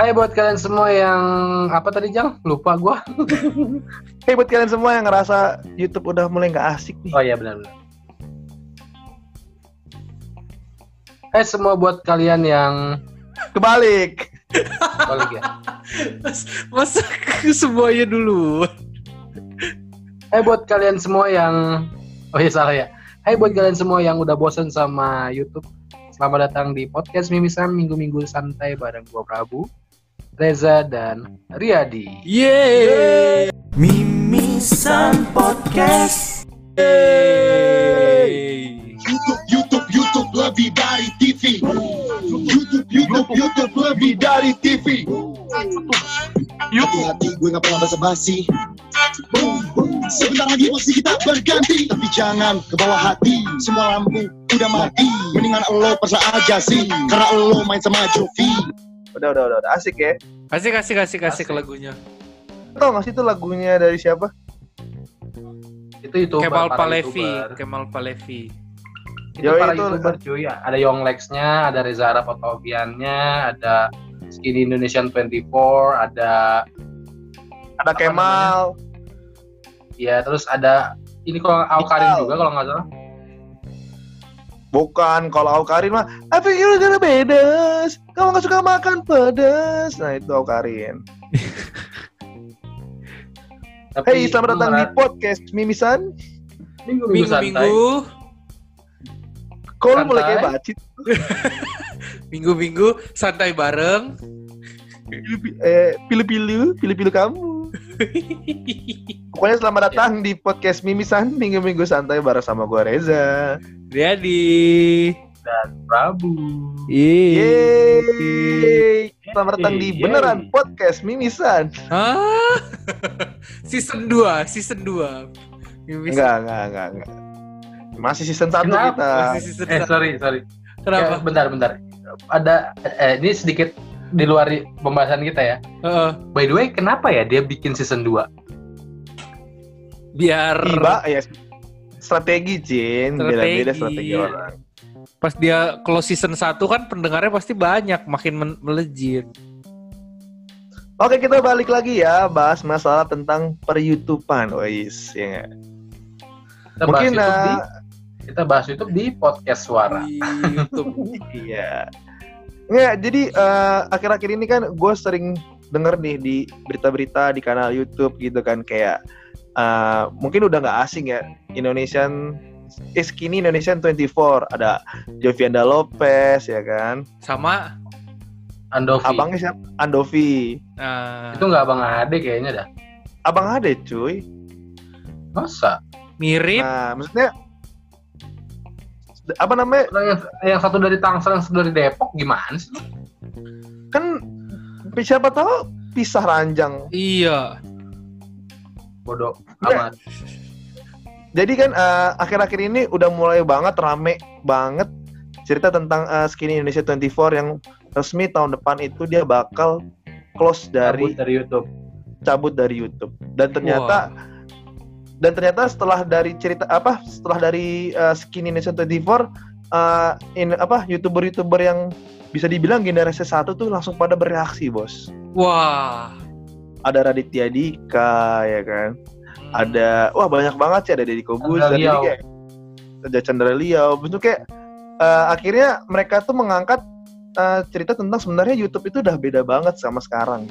Hai buat kalian semua yang apa tadi Jang? Lupa gua. Hei buat kalian semua yang ngerasa YouTube udah mulai nggak asik nih. Oh iya benar benar. Hai semua buat kalian yang Kebalik. balik ya. Mas- Masa semuanya dulu? Hai buat kalian semua yang Oh iya salah ya. Hai buat kalian semua yang udah bosen sama YouTube. Selamat datang di podcast Mimisan Minggu-minggu santai bareng gua Prabu, Reza dan Riyadi. Yeay! Mimisan Podcast Yeay! YouTube, YouTube, YouTube lebih dari TV. YouTube, YouTube, YouTube lebih dari TV. Hati-hati gue gak pernah basa-basi. Sebentar lagi posisi kita berganti, tapi jangan ke bawah hati. Semua lampu udah mati. Mendingan lo pasrah aja sih, karena lo main sama Jovi. Udah udah udah, udah. asik ya. Kasih kasih kasih kasih ke Asik. lagunya. Tau gak sih itu lagunya dari siapa? Itu itu Kemal Palevi. Kemal Palevi. Itu Yo, para itu- YouTuber cuy. Ada Yonglex-nya, ada Reza Arab Otobiannya, ada Skinny Indonesian 24, ada Ada Kemal. ya terus ada ini kalau Aukarin Iqbal. juga kalau nggak salah. Bukan, kalau Aukarin mah I think you're gonna pedas. Kamu gak suka makan pedas. Nah itu Aukarin. Tapi Hey, selamat datang di podcast Mimisan. minggu-minggu santai. Minggu-minggu, Kok lu mulai kayak bacit? minggu-minggu santai bareng. Pilu- Eh, pilu-pilu, pilu-pilu kamu. Pokoknya selamat datang di podcast Mimisan Minggu-minggu santai bareng sama gua Reza. Jadi, Prabu. Yeay. Selamat datang di Yeay. beneran podcast Mimisan. ah, season 2, season 2. Enggak, enggak, enggak, enggak. Masih season 1 Kenapa? kita. Masih season Eh sorry sorry. Kenapa? Ya, bentar bentar. Ada eh, ini sedikit di luar pembahasan kita ya. Heeh, By the way, kenapa ya dia bikin season 2? biar Tiba ya strategi, Cin. Beda-beda Strategi. strategi orang. pas dia close season 1 kan pendengarnya pasti banyak, makin melejit. Oke, kita balik lagi ya bahas masalah tentang per-YouTubean, Wais, ya nggak? Kita bahas Mungkin YouTube di eh, kita bahas YouTube di podcast suara. Di YouTube. Iya. Nggak, jadi eh, akhir-akhir ini kan gue sering denger nih di berita-berita di kanal YouTube gitu kan kayak eh, mungkin udah nggak asing ya Indonesian is kini Indonesian 24 ada Jovianda Lopez ya kan Sama Andovi. abangnya siapa Andovi nah, Itu nggak Abang Ade kayaknya dah. abang Ade cuy Masa? mirip nah maksudnya apa namanya yang, yang satu dari Tangsel, yang satu dari Depok gimana sih? kan siapa tahu pisah ranjang iya. Bodoh amat. Jadi kan eh, akhir-akhir ini udah mulai banget rame banget cerita tentang eh, Skinny Indonesia 24 yang resmi tahun depan itu dia bakal close Cabut dari dari YouTube. cabut dari YouTube. Dan ternyata dan ternyata setelah dari cerita apa setelah dari eh, Skinny Indonesia 24 eh, in apa youtuber-youtuber yang bisa dibilang generasi satu tuh langsung pada bereaksi bos. Wah. Ada Raditya Dika ya kan. Hmm. ada wah banyak banget sih ada Deddy Kobus Liao. kayak ada Chandra Liao bentuk kayak eh, akhirnya mereka tuh mengangkat eh, cerita tentang sebenarnya YouTube itu udah beda banget sama sekarang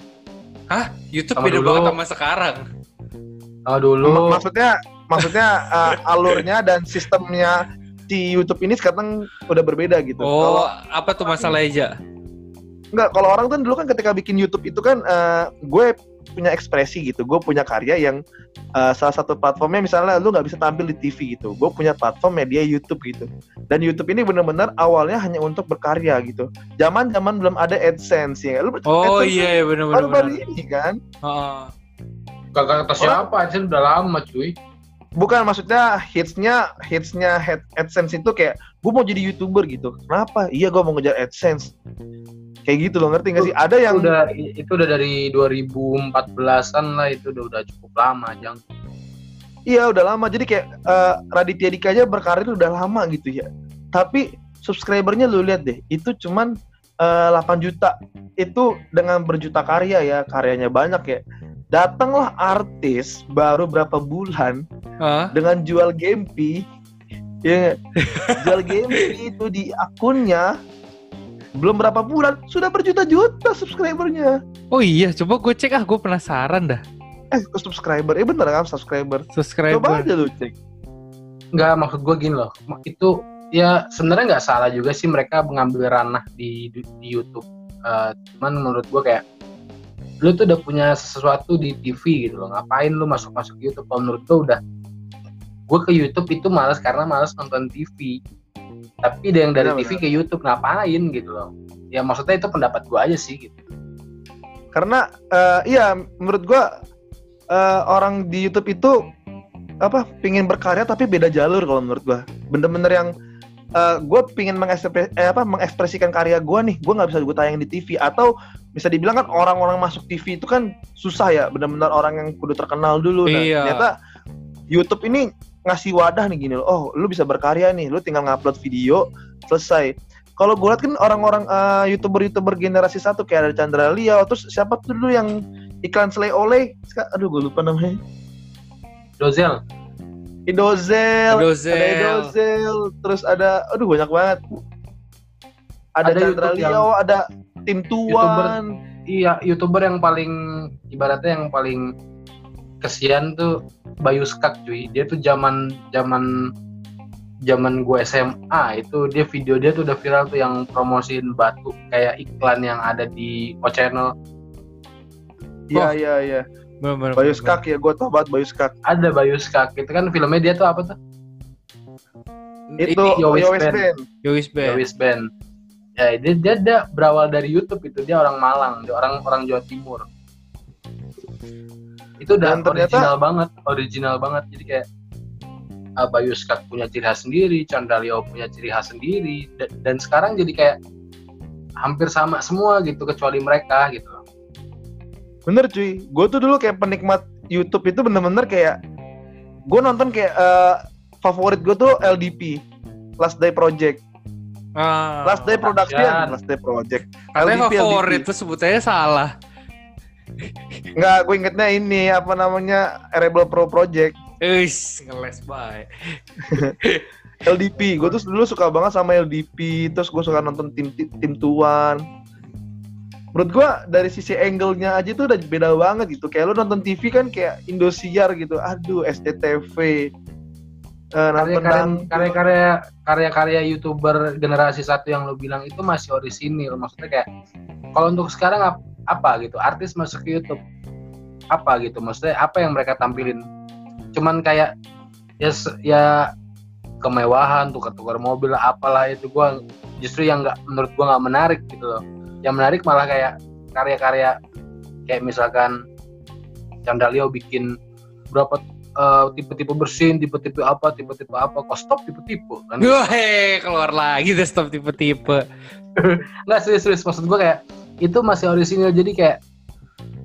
Hah? YouTube Sama beda dulu. banget sama sekarang. Kalau dulu. M- maksudnya maksudnya eh, alurnya dan sistemnya si YouTube ini sekarang udah berbeda gitu. Oh, kalau apa tuh masalah aja? enggak kalau orang tuh dulu kan ketika bikin YouTube itu kan eh, gue punya ekspresi gitu. Gue punya karya yang eh, salah satu platformnya misalnya lu nggak bisa tampil di TV gitu. Gue punya platform media YouTube gitu. Dan YouTube ini benar-benar awalnya hanya untuk berkarya gitu. Zaman zaman belum ada AdSense ya. Lu Oh AdSense iya, iya benar benar. baru-baru ini kan. Heeh. Kagak kata siapa sih udah lama cuy. bukan maksudnya hitsnya hitsnya head, AdSense itu kayak gue mau jadi youtuber gitu. Kenapa? Iya gue mau ngejar AdSense. Kayak gitu loh ngerti gak sih? Ada yang udah itu udah dari 2014-an lah itu udah udah cukup lama jang. Iya udah lama. Jadi kayak eh, Raditya Dika aja berkarir udah lama gitu ya. Tapi subscribernya lu lihat deh itu cuman eh, 8 juta. Itu dengan berjuta karya ya karyanya banyak ya datanglah artis baru berapa bulan Ah, dengan jual Gempi. Ya jual Gempi itu di akunnya belum berapa bulan sudah berjuta-juta subscribernya. Oh iya, coba gue cek ah, gue penasaran dah. eh kok subscriber? Eh bener kan subscriber? Subscriber. coba aja lu cek. Nggak maksud gue gini loh. Itu ya sebenarnya nggak salah juga sih mereka mengambil ranah di di, di YouTube. Eh, cuman menurut gue kayak lu tuh udah punya sesuatu di TV gitu loh. Ngapain lu masuk masuk YouTube? Kalau menurut gue udah gue ke YouTube itu malas karena malas nonton TV tapi ada yang dari Benar, TV ke YouTube ngapain gitu loh? Ya maksudnya itu pendapat gue aja sih gitu. Karena eh, iya menurut gua eh, orang di YouTube itu apa pingin berkarya tapi beda jalur kalau menurut gua. Bener-bener yang eh, gue pingin mengekspre- eh, apa, mengekspresikan karya gua nih gue nggak bisa gue tayang di TV atau bisa dibilang kan orang-orang masuk TV itu kan susah ya bener-bener orang yang kudu terkenal dulu. Nah Iya. ternyata YouTube ini ngasih wadah nih gini loh. Oh lu bisa berkarya nih lu tinggal ngupload video selesai. Kalau gue lihat kan orang-orang eh, youtuber-youtuber generasi satu kayak ada Chandra Leo, terus siapa tuh dulu yang iklan selai oleh, aduh gue lupa namanya, Dozel Idozel, Dozel. ada Idozel, terus ada, aduh banyak banget, ada, Ada Chandra YouTube yang- Leo, ada Tim Tuan, iya youtuber yang paling ibaratnya yang paling kesian tuh Bayu Skak cuy. Dia tuh zaman zaman zaman gue SMA itu dia video dia tuh udah viral tuh yang promosiin batu kayak iklan yang ada di O Channel. Iya Oh. iya iya, Bayu. Skak ya, gue tau banget Bayu Skak, ada Bayu Skak itu kan. Filmnya dia tuh apa tuh? Itu Yowis. Band, Yowis Band. Yowis Band ya dia, dia, dia berawal dari YouTube itu dia orang Malang dia orang orang Jawa Timur. Itu udah Dan ternyata- original banget original banget. Jadi kayak uh, Bayu Skak punya ciri khas sendiri Chandra punya ciri khas sendiri dan, dan sekarang jadi kayak hampir sama semua gitu kecuali mereka gitu. Bener cuy, gue tuh dulu kayak penikmat YouTube itu bener-bener kayak, gue nonton kayak eh, favorit gue tuh LDP, Last Day Project. Ah, Last Day Production, Kasian. Last Day Project. katanya LDP, favorit tuh sebutannya salah. Enggak, gue ingetnya ini apa namanya Rebel Pro Project, Eish, ngeles baik. LDP. Gue tuh dulu suka banget sama LDP, terus gue suka nonton tim tim, tim Tuan. Menurut gue dari sisi angle-nya aja tuh udah beda banget gitu. Kayak lu nonton TV kan kayak Indosiar gitu. Aduh, SCTV. Eh, karya-karya karya-karya karya-karya youtuber generasi satu yang lo bilang itu masih orisinil. Maksudnya kayak kalau untuk sekarang ap- apa gitu? Artis masuk ke YouTube. Apa gitu? Maksudnya apa yang mereka tampilin? Cuman kayak ya ya kemewahan tukar-tukar mobil lah, apalah itu gua justru yang nggak menurut gua nggak menarik gitu loh. Yang menarik malah kayak karya-karya kayak misalkan Chandra Leo bikin berapa eh, tipe-tipe bersin, tipe-tipe apa, tipe-tipe apa, kok stop tipe-tipe kan? Wah, keluar lagi deh stop tipe-tipe. Nggak serius-serius maksud gue kayak itu masih orisinil jadi kayak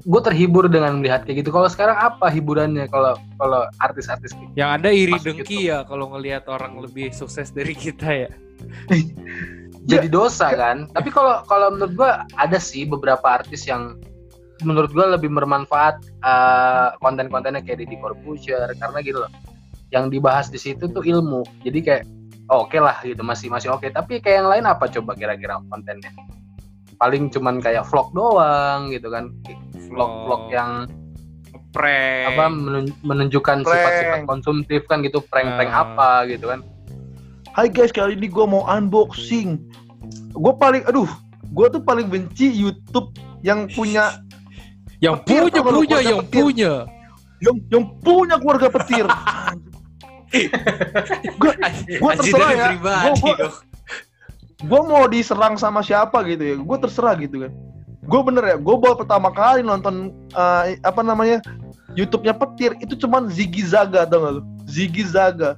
gue terhibur dengan melihat kayak gitu. Kalau sekarang apa hiburannya kalau kalau artis-artis kayak Yang ada iri Masuk dengki ya kalau ngelihat orang lebih sukses dari kita ya. jadi dosa kan? Tapi kalau kalau menurut gue ada sih beberapa artis yang menurut gue lebih bermanfaat eh, konten-kontennya kayak di Corbusier karena gitu loh. Yang dibahas di situ tuh ilmu. Jadi kayak oh, oke lah gitu masih masih oke. Tapi kayak yang lain apa coba kira-kira kontennya? Paling cuman kayak vlog doang gitu kan. Vlog-vlog yang prank. apa menun- menunjukkan Prank. sifat-sifat konsumtif kan gitu prank-prank Ah. apa gitu kan Hai guys, kali ini gue mau unboxing. Gue paling, aduh, gue tuh paling benci YouTube yang punya, yang petir, punya punya yang petir? punya. yang yang punya keluarga petir. gue Gua Anjing terserah ya. dong. gue mau diserang sama siapa gitu ya, gue terserah gitu kan. Gue bener ya, gue baru pertama kali nonton eh, apa namanya YouTube-nya petir itu cuman Ziggy Zaga tau gak lu? Ziggy Zaga.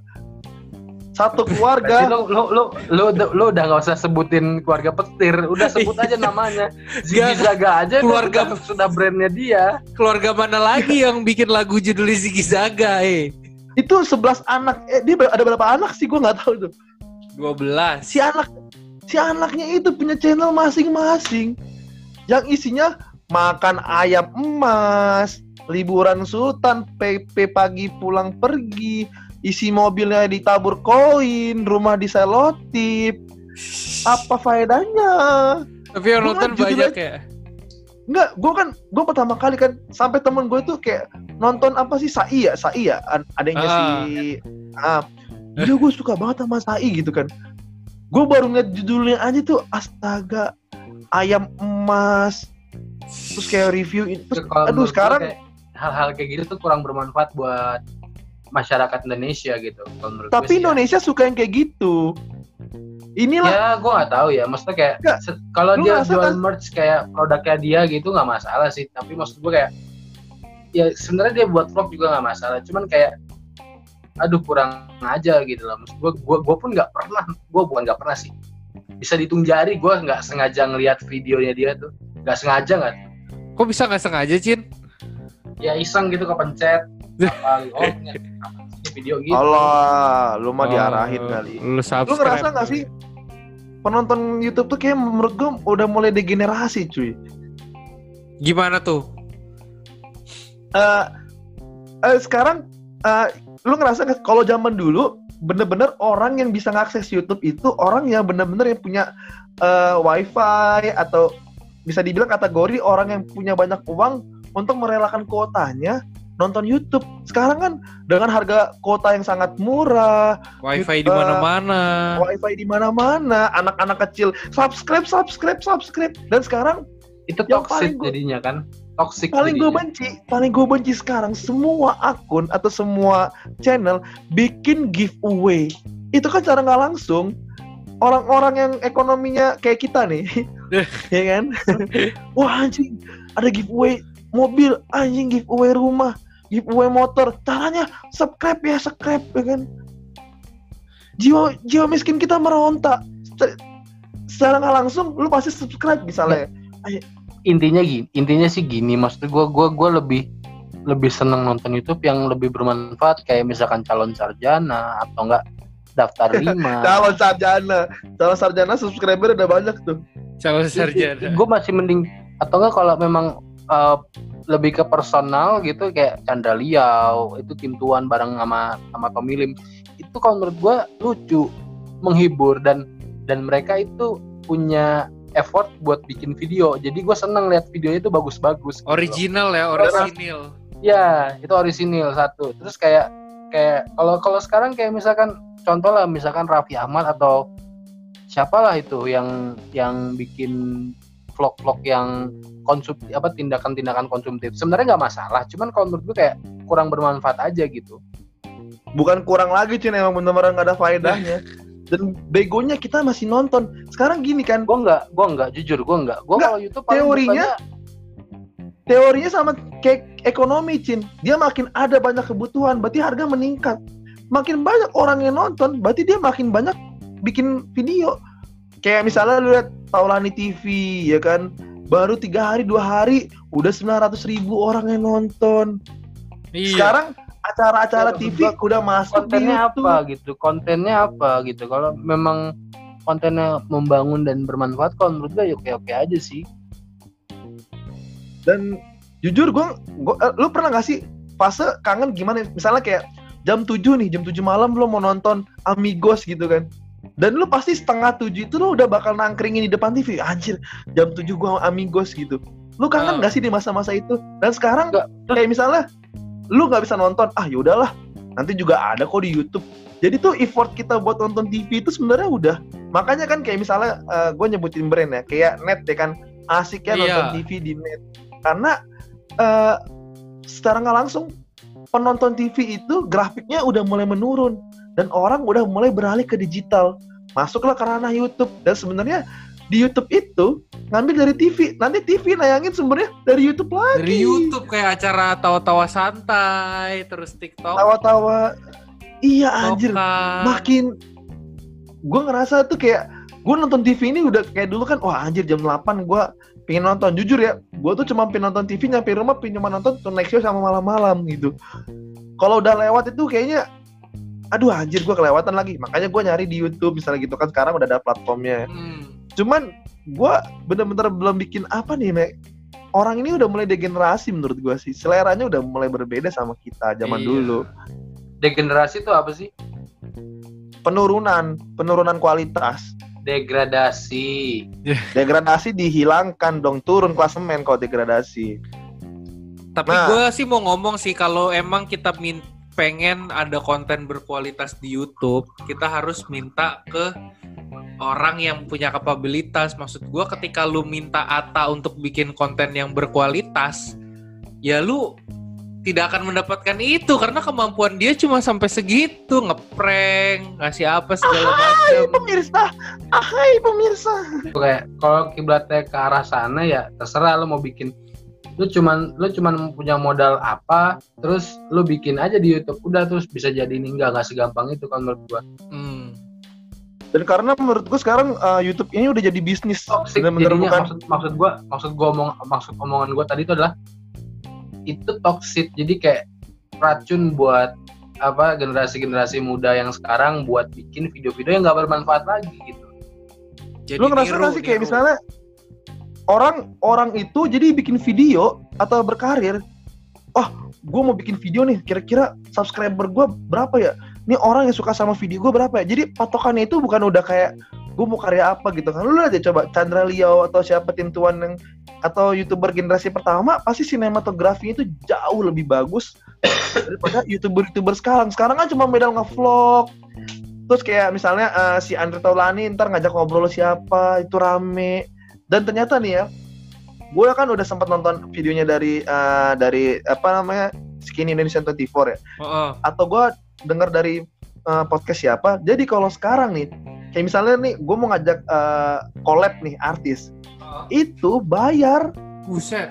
Satu Berarti keluarga. lo lo lo lo, lo udah nggak usah sebutin keluarga petir, udah sebut aja namanya. Ziggy Gak, Zaga aja keluarga- keluarga sudah, brandnya dia. Keluarga mana lagi yang bikin lagu judulnya Ziggy Zaga eh? Itu 11 anak. Eh dia ada berapa anak sih gue nggak tahu tuh. 12. Si anak si anaknya itu punya channel masing-masing yang isinya makan ayam emas, liburan sultan, PP pagi pulang pergi, isi mobilnya ditabur koin, rumah diselotip. Apa faedahnya? Tapi yang nonton banyak aja- ya. Enggak, gue kan gue pertama kali kan sampai temen gue tuh kayak nonton apa sih Sai ya, Sai ya, Ad- adanya Ah. si ah, Gila gue suka banget sama Sai gitu kan. Gue baru ngeliat judulnya aja tuh astaga ayam emas terus kayak review ini terus Kalau aduh sekarang kayak hal-hal kayak gitu tuh kurang bermanfaat buat masyarakat Indonesia gitu. Kalau tapi ya. Indonesia suka yang kayak gitu. Inilah Ya, gue nggak tahu ya. Maksudnya kayak kalau dia jual kan- merch kayak produknya dia gitu nggak masalah sih. Tapi maksud gue kayak ya sebenarnya dia buat vlog juga nggak masalah. Cuman kayak aduh kurang aja gitu loh. Maksud gue, gue, gue pun nggak pernah. Gue bukan nggak pernah sih. Bisa dihitung jari. Gue nggak sengaja ngelihat videonya dia tuh. Nggak sengaja nggak. Kok bisa nggak sengaja, Cin? Ya iseng gitu kepencet. apa gitu. Oh, video gitu. Allah, lu mah diarahin Oh, kali. Lu subscribe. Lu ngerasa nggak sih penonton YouTube tuh kayak menurut gue udah mulai degenerasi cuy. Gimana tuh? Eh eh, sekarang eh, lu ngerasa kalau zaman dulu bener-bener orang yang bisa ngakses YouTube itu orang yang bener-bener yang punya eh, wifi atau bisa dibilang kategori orang yang punya banyak uang untuk merelakan kuotanya nonton YouTube. Sekarang kan dengan harga kuota yang sangat murah, Wifi di mana-mana. wifi di mana-mana, anak-anak kecil subscribe, subscribe, subscribe, dan sekarang itu yang toxic paling gua- jadinya kan. Toxic paling gue benci, paling gue benci sekarang semua akun atau semua channel bikin giveaway. Itu kan cara nggak langsung orang-orang yang ekonominya kayak kita nih, ya kan? Wah anjing, ada giveaway mobil, anjing giveaway rumah, giveaway motor. Caranya subscribe ya, subscribe ya kan? Jiwa jiwa miskin kita meronta. Secara- nggak langsung, lu pasti subscribe misalnya. intinya gini intinya sih gini maksud gue gue gue lebih lebih seneng nonton YouTube yang lebih bermanfaat kayak misalkan calon sarjana atau enggak daftar lima Calon sarjana, calon sarjana subscriber udah banyak tuh. Calon sarjana. gue masih mending atau enggak kalau memang uh, lebih ke personal gitu kayak Chandra Liao itu tim tuan bareng sama sama pemilim itu kalau menurut gue lucu menghibur dan dan mereka itu punya effort buat bikin video jadi gue seneng lihat videonya itu bagus-bagus gitu loh. Original ya, original. Ya, itu orisinil satu. Terus kayak kayak kalau kalau sekarang kayak misalkan contoh lah misalkan Raffi Ahmad atau siapalah itu yang yang bikin vlog-vlog yang konsum apa tindakan-tindakan konsumtif. Sebenarnya nggak masalah, cuman kalau menurut gue kayak kurang bermanfaat aja gitu. bukan kurang lagi Cin emang bener-bener nggak ada faedahnya dan begonya kita masih nonton sekarang gini kan Gue nggak, gue nggak jujur, gue nggak. Gue kalau YouTube teorinya bukanya- teorinya sama kayak ekonomi Cin dia makin ada banyak kebutuhan berarti harga meningkat makin banyak orang yang nonton berarti dia makin banyak bikin video kayak misalnya lu lihat Taulani TV ya kan? Baru tiga hari dua hari udah 900 ribu orang yang nonton. Iya. sekarang acara-acara Ya, TV udah masuk di kontennya YouTube. apa gitu? Kontennya apa gitu? Kalau memang kontennya membangun dan bermanfaat kalau menurut gue ya oke oke aja sih. Dan jujur gue lu pernah gak sih fase kangen gimana? Misalnya kayak jam 7 nih jam 7 malam lu mau nonton Amigos gitu kan dan lu pasti setengah tujuh itu lu udah bakal nangkringin di depan TV anjir jam 7 gua Amigos gitu. Lu kangen Ah. gak sih di masa-masa itu? Dan sekarang Nggak. kayak misalnya lu nggak bisa nonton ah yaudahlah nanti juga ada kok di YouTube. Jadi tuh effort kita buat nonton TV itu sebenarnya udah. Makanya kan kayak misalnya gue nyebutin brand ya kayak net ya kan. Asik ya Iya. nonton TV di net. Karena eh secara nggak langsung penonton TV itu grafiknya udah mulai menurun dan orang udah mulai beralih ke digital. Masuklah ke ranah YouTube. Dan sebenarnya di YouTube itu ngambil dari TV nanti TV nayangin sumbernya dari YouTube lagi. Dari YouTube kayak acara tawa-tawa santai, terus TikTok. tawa-tawa. Iya anjir. Toka. makin gue ngerasa tuh kayak gue nonton TV ini udah kayak dulu kan wah anjir jam 8 gue pengen nonton. Jujur ya gue tuh cuma pengen nonton TV nyampe rumah pengen cuma nonton Tonight Show sama malam-malam gitu. Kalau udah lewat itu kayaknya aduh anjir gue kelewatan lagi makanya gue nyari di YouTube misalnya gitu kan sekarang udah ada platformnya Hmm. cuman gue bener-bener belum bikin apa nih Mek. orang ini udah mulai degenerasi menurut gue sih seleranya udah mulai berbeda sama kita zaman Iya. dulu Degenerasi itu apa sih? penurunan penurunan kualitas Degradasi. degradasi dihilangkan dong turun klasemen kalau degradasi Tapi Nah. gue sih mau ngomong sih kalau emang kita min pengen ada konten berkualitas di YouTube, kita harus minta ke orang yang punya kapabilitas. Maksud gue ketika lu minta Ata untuk bikin konten yang berkualitas, ya lu tidak akan mendapatkan itu karena kemampuan dia cuma sampai segitu ngeprank ngasih apa segala Hai macam. pemirsa, hai pemirsa. kayak kalau kiblatnya ke arah sana ya terserah lo mau bikin lu cuman lu cuman punya modal apa terus lu bikin aja di YouTube udah terus bisa jadi ini enggak nggak segampang itu kan menurut gua Hmm. Dan karena menurut gue sekarang uh, YouTube ini udah jadi bisnis, toxic bener-bener jadinya bukan maksud maksud gua maksud gua omong maksud omongan gua tadi itu adalah itu toxic jadi kayak racun buat apa generasi-generasi muda yang sekarang buat bikin video-video yang nggak bermanfaat lagi gitu Jadi lu ngerasa niru, nggak sih kayak niru. misalnya orang orang itu jadi bikin video atau berkarir, oh gue mau bikin video nih, kira-kira subscriber gue berapa ya? Ini orang yang suka sama video gue berapa ya? Jadi patokannya itu bukan udah kayak gue mau karya apa gitu kan? Lu lihat ya coba Chandra Liao atau siapa tim tuan yang atau youtuber generasi pertama pasti sinematografinya itu jauh lebih bagus daripada youtuber-youtuber sekarang. Sekarang kan cuma modal ngevlog, terus kayak misalnya eh, si Andre Taulani ntar ngajak ngobrol siapa itu rame dan ternyata nih ya gue kan udah sempat nonton videonya dari eh, dari apa namanya Skinny Indonesian 24 ya. Heeh. atau gue dengar dari eh, podcast siapa. Jadi kalau sekarang nih kayak misalnya nih gue mau ngajak eh, collab nih artis. Itu bayar. Buset.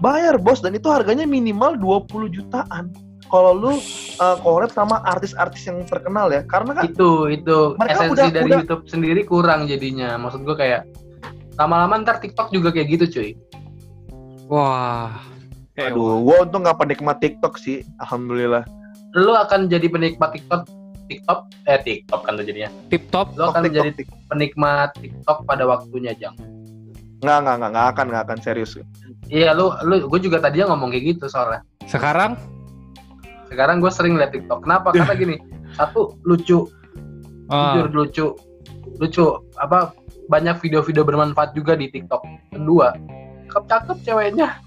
bayar bos. Dan itu harganya minimal 20 jutaan. Kalau lu collab sama artis-artis yang terkenal ya. Karena kan itu itu. Mereka esensi udah- dari udah- YouTube sendiri kurang jadinya. Maksud gua kayak lama-lama ntar TikTok juga kayak gitu cuy. Wah. Eh, aduh gue untung nggak penikmat TikTok sih alhamdulillah. Lu akan jadi penikmat TikTok TikTok? Eh TikTok kan tuh jadinya. Tip top. lu akan TikTok, jadi TikTok. penikmat TikTok pada waktunya jang. Nggak nggak nggak nggak akan nggak akan serius. Iya lu lu gue juga tadinya ngomong kayak gitu soalnya. Sekarang? Sekarang gue sering liat TikTok. Kenapa? Karena gini satu lucu. Ah, jujur lucu. Lucu apa banyak video-video bermanfaat juga di TikTok. Kedua cakep cakep ceweknya.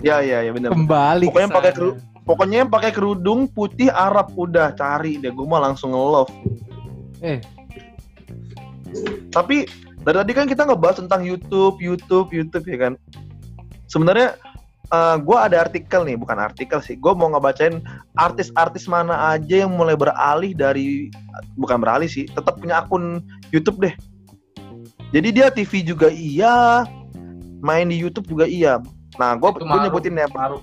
Ya ya ya benar kembali Pokoknya ke pakai keru- pokoknya yang pakai kerudung putih Arab udah cari deh gue mah langsung nge-love. Eh. tapi dari tadi kan kita ngebahas tentang YouTube YouTube YouTube ya kan? Sebenarnya gue ada artikel nih bukan artikel sih. Gue mau ngebacain artis-artis mana aja yang mulai beralih dari bukan beralih sih tetap punya akun YouTube deh jadi dia TV juga iya main di YouTube juga iya nah gue gue nyebutin yang Maruf.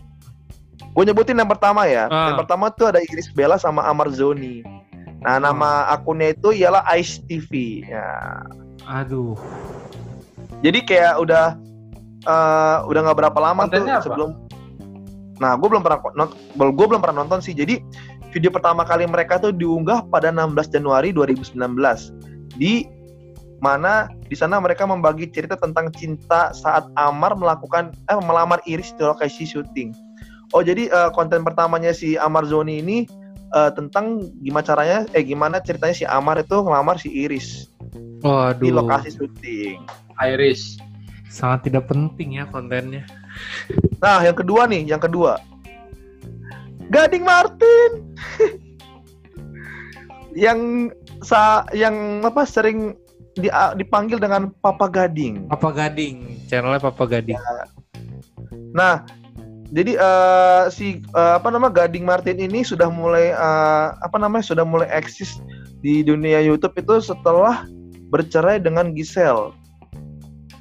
gue nyebutin yang pertama ya Ah. yang pertama tuh ada Iris Bella sama Amar Zoni nah nama akunnya itu ialah Ice TV ya Aduh. jadi kayak udah eh, udah nggak berapa lama Kontennya tuh apa? sebelum nah gue belum pernah gue belum pernah nonton sih jadi video pertama kali mereka tuh diunggah pada 16 Januari 2019 di mana di sana mereka membagi cerita tentang cinta saat Amar melakukan eh melamar Iris di lokasi syuting. Oh jadi eh, konten pertamanya si Amar Zoni ini eh, tentang gimana caranya eh gimana ceritanya si Amar itu ngelamar si Iris Waduh. di lokasi syuting. Iris Sangat tidak penting ya kontennya. Nah, yang kedua nih, yang kedua. Gading Martin. yang sa yang apa sering di, dipanggil dengan Papa Gading. Papa Gading, channelnya Papa Gading. Nah, jadi eh, si eh, apa nama Gading Martin ini sudah mulai eh, apa namanya sudah mulai eksis di dunia YouTube itu setelah bercerai dengan Giselle.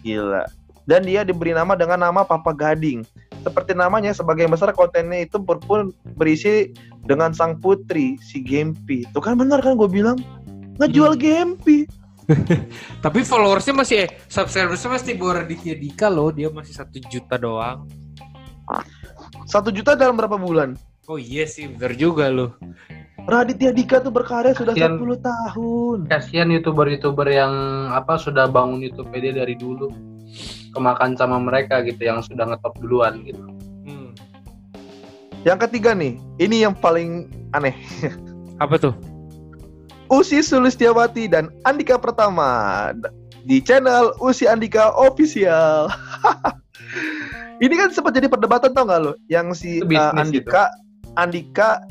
Gila. Dan dia diberi nama dengan nama Papa Gading. Seperti namanya, sebagian besar kontennya itu pun berisi dengan sang putri, si Gempi. Tuh kan benar kan gue bilang ngejual Gempi. Tapi followersnya masih eh subscribersnya masih Raditya Dika loh, dia masih satu juta doang. Satu juta dalam berapa bulan? Oh iya sih, bener juga loh. Raditya Dika tuh berkarya sudah Kasian. 10 tahun. Kasihan youtuber-youtuber yang apa sudah bangun YouTube dia dari dulu kemakan sama mereka gitu yang sudah ngetop duluan gitu. Hmm. Yang ketiga nih, ini yang paling aneh. Apa tuh? Usi Sulistyawati dan Andika Pertama di channel Usi Andika Official. ini kan sempat jadi perdebatan tau gak lo? Yang si Itu uh, Andika, Andika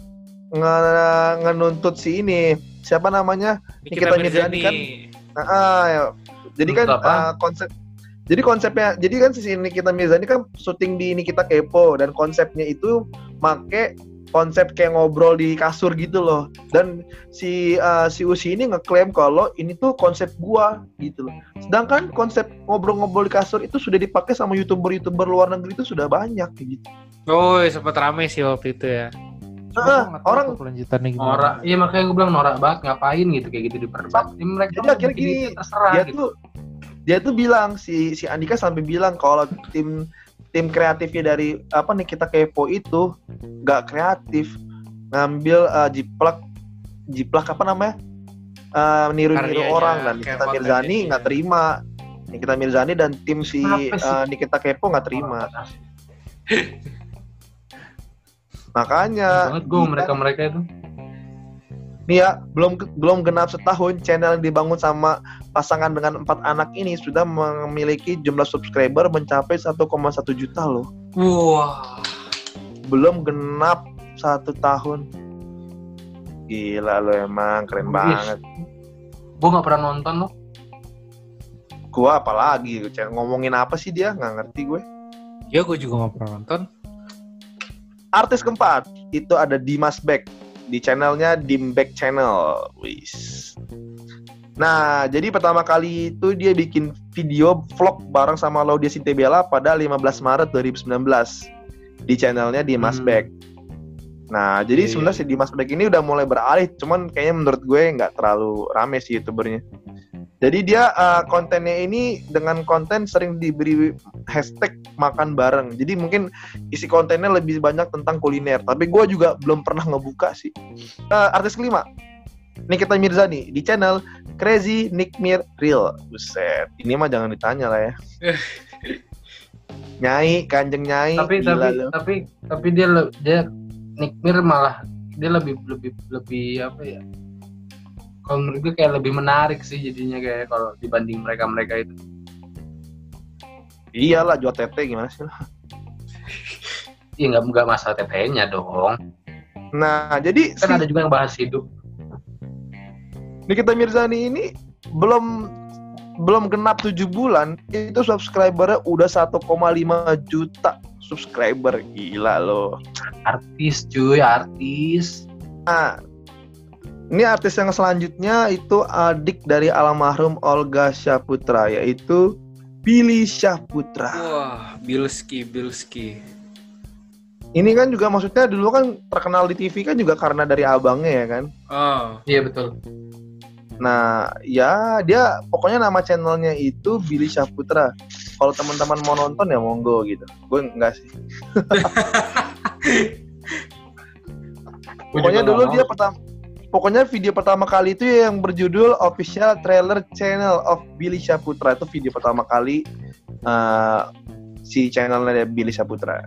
nge- ngenuntut si ini siapa namanya? Nikita Mirzani kan? Ah, ya. jadi kan uh, konsep jadi konsepnya jadi kan si Nikita Mirzani kan syuting di Nikita Kepo dan konsepnya itu make konsep kayak ngobrol di kasur gitu loh dan si uh, si Usi ini ngeklaim kalau ini tuh konsep gua gitu loh sedangkan konsep ngobrol-ngobrol di kasur itu sudah dipakai sama youtuber-youtuber luar negeri itu sudah banyak kayak gitu Oh, sempat rame sih waktu itu ya. Ah, tahu orang- kelanjutannya gimana. Norak, iya makanya gue bilang norak banget ngapain gitu kayak gitu diperdebat. Ini mereka Jadi akhirnya gini, itu terserah dia gitu. tuh dia tuh bilang si si Andika sampai bilang kalau tim tim kreatifnya dari apa nih kita kepo itu nggak kreatif ngambil uh, jiplak jiplak apa namanya? Uh, niru-niru orang. Dan Nikita Mirzani nggak terima. Nikita Mirzani dan tim si uh, Nikita Kepo nggak terima. Makanya banget gue mereka mereka itu. Nih ya, belum belum genap setahun channel yang dibangun sama pasangan dengan empat anak ini sudah memiliki jumlah subscriber mencapai 1,1 juta loh. Wah. Belum genap satu tahun. Gila lo emang keren Wih. banget. Gue nggak pernah nonton loh. Gua apalagi ngomongin apa sih dia nggak ngerti gue. Ya gue juga nggak pernah nonton. Artis keempat itu ada Dimas Beck di channelnya Dimbeck Channel. Wis. Nah, jadi pertama kali itu dia bikin video vlog bareng sama Laudia Sintebella pada 15 Maret 2019 di channelnya Dimas Hmm. Beck. Nah, jadi Iya, sebenarnya si Dimas Beck ini udah mulai beralih, cuman kayaknya menurut gue nggak terlalu rame sih youtubernya. Jadi dia uh, kontennya ini dengan konten sering diberi hashtag makan bareng. Jadi mungkin isi kontennya lebih banyak tentang kuliner. Tapi gue juga belum pernah ngebuka sih. Eh, artis kelima, Nikita Mirzani di channel Crazy Nikmir Real. Buset, ini mah jangan ditanya lah ya. nyai, kanjeng nyai. Tapi gila tapi lu. tapi tapi dia dia Nikmir malah dia lebih lebih lebih apa ya? Kalau menurut gue kayak lebih menarik sih jadinya kayak kalau dibanding mereka mereka itu. Iyalah jual tete gimana sih? lu? Iya nggak nggak masalah tetenya dong. Nah, jadi Kan si ada juga yang bahas hidup. Nikita Mirzani ini belum belum genap 7 bulan itu subscribernya udah 1,5 juta subscriber gila loh. Artis cuy, artis. Nah, ini artis yang selanjutnya itu adik dari almarhum Olga Syaputra yaitu Billy Syaputra. Wah, Bilski, Bilski. Ini kan juga maksudnya dulu kan terkenal di TV kan juga karena dari abangnya ya kan. Oh, Iya betul. Nah, ya dia pokoknya nama channelnya itu Billy Syaputra. Kalau teman-teman mau nonton ya monggo gitu. Gue enggak sih. Pokoknya dulu dia pertama Pokoknya video pertama kali itu yang berjudul Official Trailer Channel of Billy Syaputra itu video pertama kali eh, si channelnya Billy Syaputra.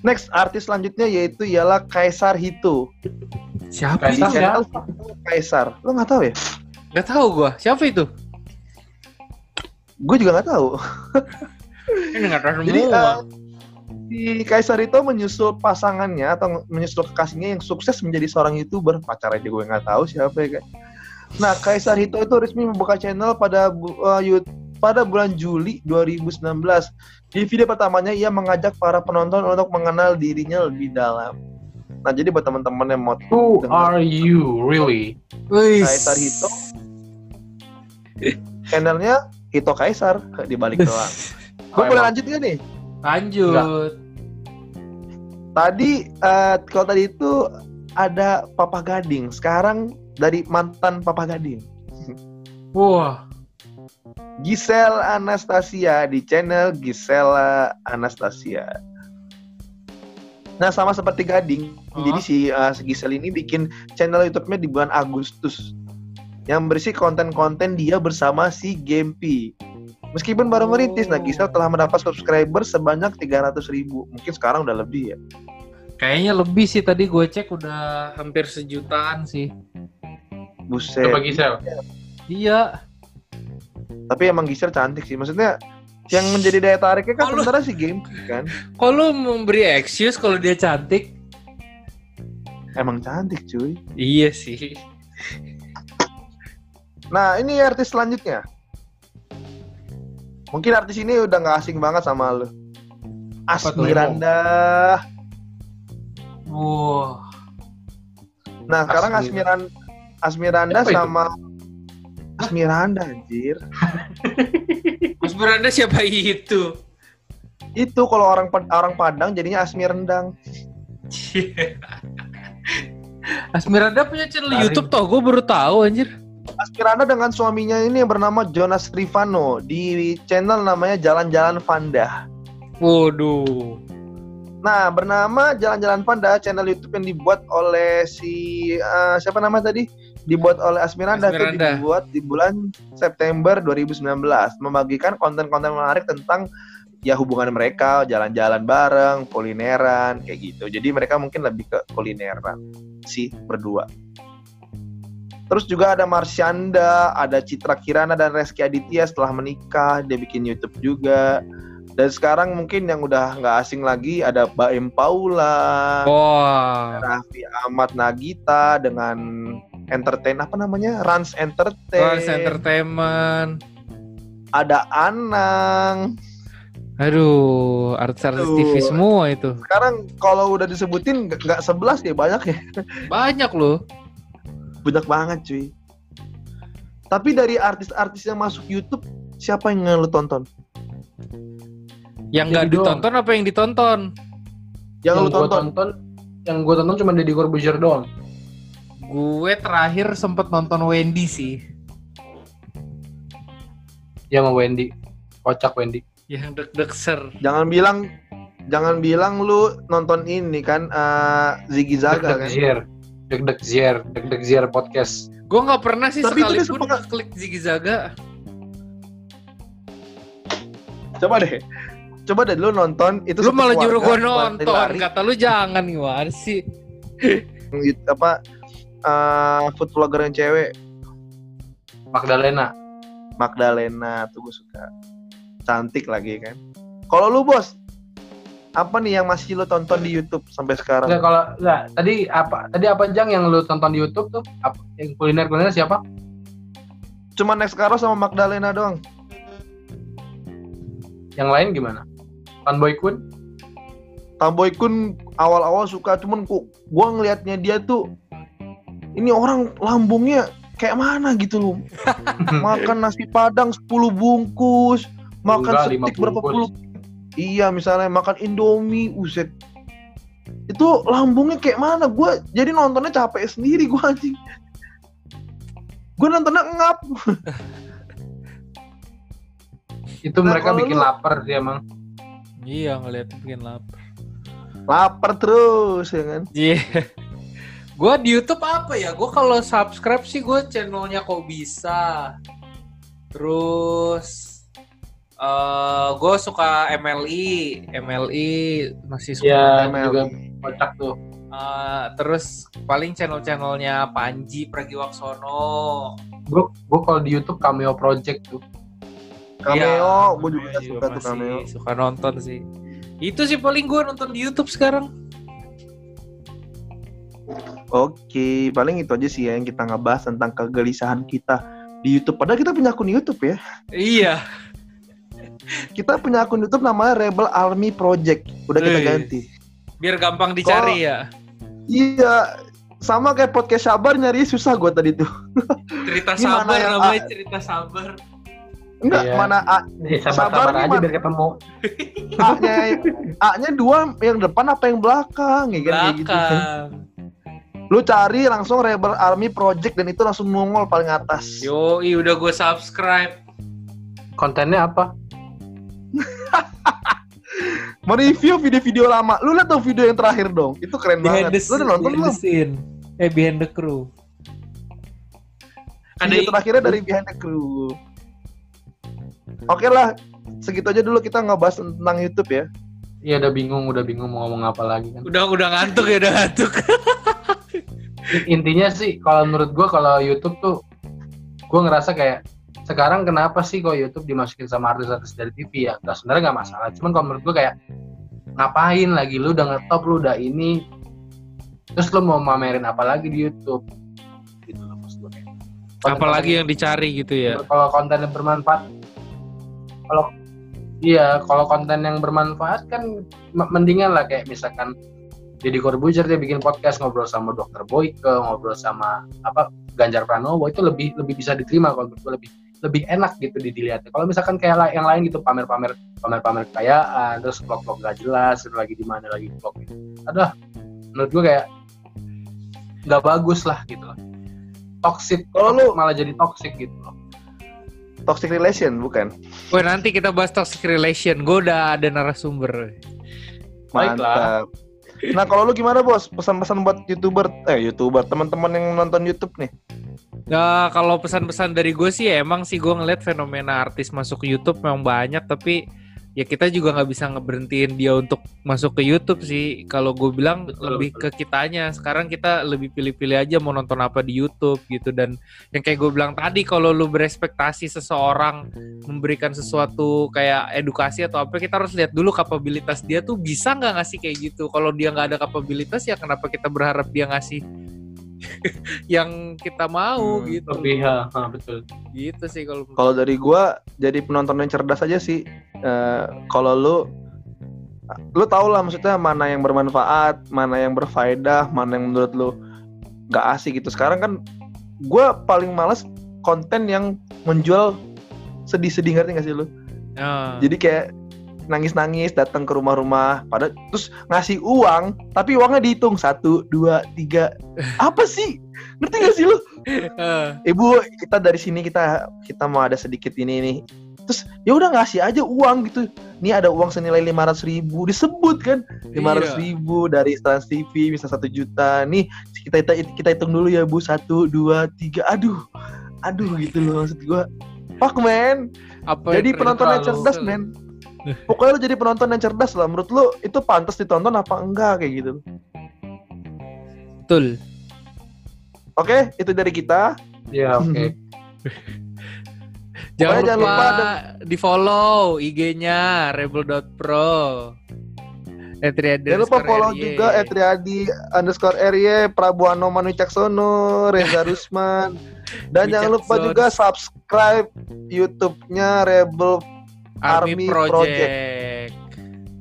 Next artis selanjutnya yaitu ialah Kaisar Hito. Siapa Kaisar itu? channel Kaisar. Lo nggak tahu ya? Gak tahu gua. Siapa itu? Gue juga nggak tahu. Ini nggak tahu Jadi eh, si Kaisar itu menyusul pasangannya atau menyusul kekasihnya yang sukses menjadi seorang youtuber pacar aja gue nggak tahu siapa ya kan. Nah Kaisar Hito itu resmi membuka channel pada bu- eh, Yu- pada bulan Juli 2019. Di video pertamanya ia mengajak para penonton untuk mengenal dirinya lebih dalam. Nah jadi buat teman-teman yang mau Who dengar are you really? Kaisar Hito, channelnya Hito Kaisar di balik doang. Gue boleh lanjut gak nih? Lanjut. Tadi eh, kalau tadi itu ada Papa Gading, sekarang dari mantan Papa Gading. Wah. Giselle Anastasia di channel Gisela Anastasia. Nah sama seperti Gading, Oh. jadi si, uh, si Gisel ini bikin channel YouTube-nya di bulan Agustus yang berisi konten-konten dia bersama si Gempi. Meskipun baru merintis, nah Gisel telah mendapat subscriber sebanyak 300 ribu. Mungkin sekarang udah lebih ya. Kayaknya lebih sih tadi gue cek udah hampir sejutaan sih. Buset. Coba Gisel. Iya. Tapi emang Gisel cantik sih. Maksudnya yang menjadi daya tariknya kan lu- sebenarnya si Gempi kan. Kok lu memberi excuse kalau dia cantik? Emang cantik cuy. Iya sih. Nah ini artis selanjutnya. Mungkin artis ini udah nggak asing banget sama tuh? Asmiranda. Wah. Nah sekarang Asmir- Asmiran Asmiranda itu? sama Asmiranda anjir. Mas Miranda siapa itu? Itu kalau orang orang Padang jadinya Asmirendang. Asmiranda punya channel. YouTube toh, gue baru tahu anjir. Asmiranda dengan suaminya ini yang bernama Jonas Rivano di channel namanya Jalan-Jalan Vanda. Waduh. Nah, bernama Jalan-Jalan Panda, channel YouTube yang dibuat oleh si eh, siapa nama tadi? Dibuat oleh Asmiranda, itu Asmiranda. dibuat di bulan September 2019, membagikan konten-konten menarik tentang ya hubungan mereka, jalan-jalan bareng, kulineran kayak gitu. Jadi mereka mungkin lebih ke kulineran sih berdua. Terus juga ada Marsyanda, ada Citra Kirana dan Reski Aditya setelah menikah, dia bikin YouTube juga. Dan sekarang mungkin yang udah nggak asing lagi ada Baem Paula, Wah. Raffi Ahmad Nagita dengan entertain apa namanya Rans Entertain, Trans Entertainment. ada Anang. Aduh, artis-artis Aduh. TV semua itu. Sekarang kalau udah disebutin nggak- sebelas ya banyak ya, Banyak loh. banyak banget cuy. Tapi dari artis-artis yang masuk YouTube siapa yang lu tonton? Yang nggak doang. ditonton apa yang ditonton? Yang, lu gue tonton? tonton, yang gue tonton cuma Deddy Corbuzier doang. Gue terakhir sempet nonton Wendy sih. Ya sama Wendy. Kocak Wendy. Yang deg-deg ser. Jangan bilang jangan bilang lu nonton ini kan eh, Ziggy Zaga Deg-deg kan. Zier. Deg-deg Zier. Deg-deg Zier podcast. Gue nggak pernah sih Tapi sekalipun suka- klik Ziggy Zaga. Coba deh. Coba deh lu nonton itu Lu malah nyuruh gue nonton. Kata lu jangan gimana sih? apa eh, food vlogger yang cewek Magdalena. Magdalena tuh gue suka cantik lagi kan kalau lu bos apa nih yang masih lu tonton di YouTube sampai sekarang Enggak kalau enggak tadi apa tadi apa Jang yang lu tonton di YouTube tuh? Apa yang kuliner-kuliner siapa? cuma Next Karo sama Magdalena doang Yang lain gimana? Fanboy Kun? Tamboy Kun awal-awal suka cuman kok gua ngelihatnya dia tuh ini orang lambungnya kayak mana gitu loh? Makan nasi padang 10 bungkus makan Enggak, setik berapa puluh iya misalnya makan indomie uset itu lambungnya kayak mana? Gue jadi nontonnya capek sendiri gue anjing. Gue nontonnya ngap. Itu Nah, mereka bikin lu- lapar sih emang. Iya ngeliat bikin lapar. lapar terus ya kan? Iya. Gue di YouTube apa ya? Gue kalau subscribe sih gue channelnya kok bisa. Terus eh gue suka MLI, MLI masih suka. Ya, ML. juga kocak tuh. Eh, terus paling channel-channelnya Panji Pragiwaksono. Gue gue kalau di YouTube cameo project tuh. cameo gue juga Cameo suka tuh cameo Suka nonton sih. Itu sih paling gue nonton di YouTube sekarang. Oke, paling itu aja sih ya yang kita ngebahas tentang kegelisahan kita di YouTube. Padahal kita punya akun YouTube ya. Iya. Kita punya akun YouTube namanya Rebel Army Project. Udah kita ganti. Biar gampang dicari ya. Iya, sama kayak podcast Sabar nyari susah gue tadi tuh. Cerita sabar yang namanya A? cerita sabar. Enggak, Iya. mana A, Sabar sabar-sabar aja biar ketemu. A-nya A-nya dua yang depan apa yang belakang ya kan kayak gitu. Lu cari langsung Rebel Army Project dan itu langsung nongol paling atas. Yo, udah gue subscribe. Kontennya apa? mereview video-video lama. Lu lihat dong video yang terakhir dong. Itu keren Behind the, banget. Lu udah nonton the belum? scene. Eh behind the crew. Ada Video yang- terakhirnya dari Behind the Crew. Oke lah, segitu aja dulu kita ngebahas tentang YouTube ya. Iya udah bingung, udah bingung mau ngomong apa lagi kan. Udah udah ngantuk ya, udah ngantuk. Intinya sih kalau menurut gua kalau YouTube tuh gua ngerasa kayak sekarang kenapa sih kok YouTube dimasukin sama artis-artis dari TV ya? Nah, sebenarnya nggak masalah. Cuman kalau menurut gua kayak ngapain lagi lu udah ngetop lu udah ini terus lu mau mamerin apa lagi di YouTube gitu loh maksud gua kayak. Apalagi yang dicari gitu ya. kalau konten yang bermanfaat kalau iya kalau konten yang bermanfaat kan mendingan lah kayak misalkan Deddy Corbuzier dia bikin podcast ngobrol sama Dokter Boyke ngobrol sama apa Ganjar Pranowo itu lebih lebih bisa diterima kalau menurut gua lebih lebih enak gitu di- dilihatnya kalau misalkan kayak yang lain gitu pamer-pamer pamer-pamer kekayaan terus vlog-vlog gak jelas terus lagi di mana lagi vlog gitu. aduh menurut gua kayak nggak bagus lah gitu loh toxic Kalau lu- malah jadi toxic gitu loh Toxic relation bukan? Woi nanti kita bahas toxic relation. Gue udah ada narasumber. Baiklah. Nah kalau lu gimana bos? Pesan-pesan buat youtuber, eh youtuber, teman-teman yang nonton YouTube nih. Ya kalau pesan-pesan dari gue sih ya, emang sih gue ngeliat fenomena artis masuk YouTube memang banyak tapi ya kita juga nggak bisa ngeberhentiin dia untuk masuk ke YouTube sih. Kalau gue bilang Betul, lebih betul. ke kitanya. Sekarang kita lebih pilih-pilih aja mau nonton apa di YouTube gitu dan yang kayak gue bilang tadi kalau lu berespektasi seseorang memberikan sesuatu kayak edukasi atau apa kita harus lihat dulu kapabilitas dia tuh bisa nggak ngasih kayak gitu. Kalau dia nggak ada kapabilitas ya kenapa kita berharap dia ngasih yang kita mau Hmm, gitu. lebih ha, ha, betul Gitu sih kalau Kalau dari gua jadi penonton yang cerdas aja sih. Eh, kalau lu lu tau lah maksudnya mana yang bermanfaat, mana yang berfaedah, mana yang menurut lu nggak asik gitu. Sekarang kan gua paling males konten yang menjual sedih-sedih ngerti gak sih lu? Ah. Jadi kayak nangis-nangis datang ke rumah-rumah. Pada terus ngasih uang tapi uangnya dihitung. Satu dua tiga. Apa sih? Ngerti gak sih lu? Eh, ibu kita dari sini kita kita mau ada sedikit ini nih terus ya udah ngasih aja uang gitu. Nih ada uang senilai lima ratus ribu. Disebut kan? lima ratus iya. ribu dari Trans TV bisa satu juta. Nih kita, kita kita hitung dulu ya bu. Satu dua tiga. Aduh aduh gitu loh maksud gua. Fuck man. Apa jadi yang penonton yang terlalu- cerdas men pokoknya lu jadi penonton yang cerdas lah menurut lu itu pantas ditonton apa enggak kayak gitu betul. oke itu dari kita ya oke Jangan Pokoknya jangan lupa, lupa di follow IG-nya rebel.pro. Etriadi Jangan lupa follow RY. juga Etriadi underscore RY, Prabowo Manu Caksono, Reza Rusman. Dan jangan lupa juga subscribe YouTube-nya Rebel Army, Army Project. Project.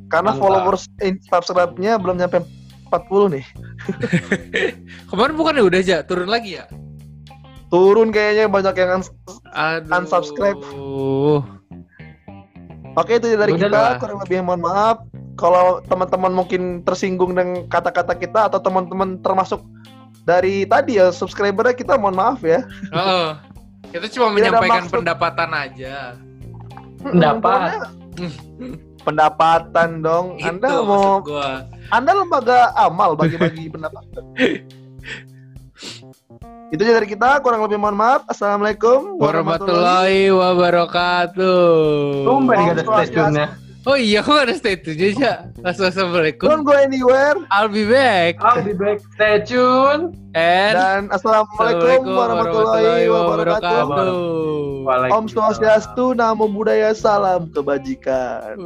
karena Mantap. followers subscribe-nya belum nyampe 40 nih. Kemarin bukannya udah aja turun lagi ya? Turun kayaknya banyak yang uns- Aduh. Unsubscribe. Oke itu dari Udah kita lah. kurang lebih mohon maaf kalau teman-teman mungkin tersinggung dengan kata-kata kita atau teman-teman termasuk dari tadi ya subscribernya kita mohon maaf ya. Heeh. Kita cuma menyampaikan pendapatan aja. Pendapat. Pendapatan dong. Itu Anda mau gua. Anda lembaga amal bagi-bagi pendapatan. Itu aja dari kita, kurang lebih mohon maaf. Assalamualaikum Warahmatullahi wabarakatuh. tumben gak ada Oh iya, kok ada stay tune aja. Assalamualaikum. Don't go anywhere I'll be back. I'll be back stay tune And dan assalamualaikum warahmatullahi wabarakatuh. Om. Swastiastu, Namo Buddhaya, salam kebajikan.